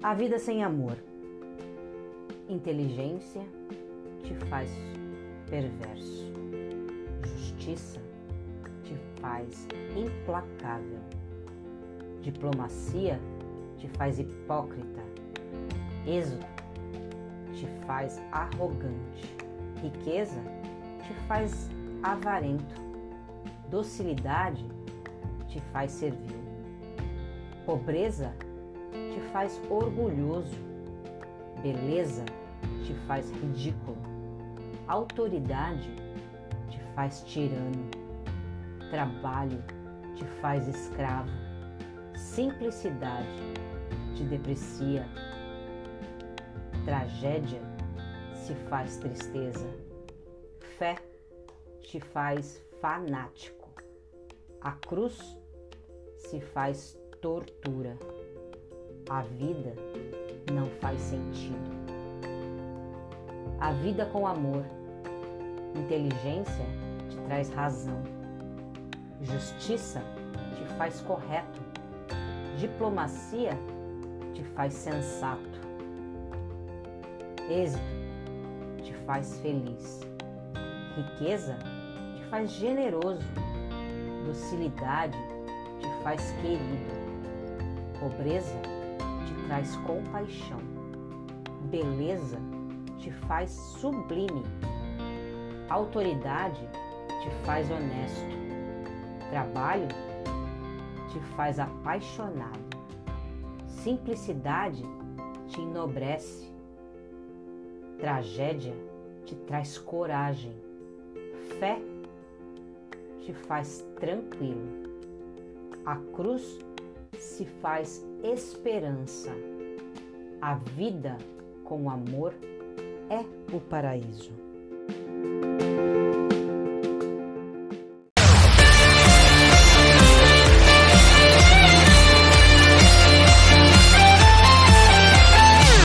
A vida sem amor. Inteligência te faz perverso. Justiça te faz implacável. Diplomacia te faz hipócrita. Êxodo te faz arrogante. Riqueza te faz avarento. Docilidade te faz servil. Pobreza te faz orgulhoso. Beleza te faz ridículo. Autoridade te faz tirano. Trabalho te faz escravo. Simplicidade te deprecia. Tragédia se faz tristeza. Fé te faz fanático. A cruz se faz tortura. A vida não faz sentido. A vida com amor, inteligência te traz razão. Justiça te faz correto. Diplomacia te faz sensato. Êxito te faz feliz. Riqueza te faz generoso. Docilidade te faz querido. Pobreza traz compaixão. Beleza te faz sublime. Autoridade te faz honesto. Trabalho te faz apaixonado. Simplicidade te enobrece. Tragédia te traz coragem. Fé te faz tranquilo. A cruz se faz esperança. A vida com amor é o paraíso.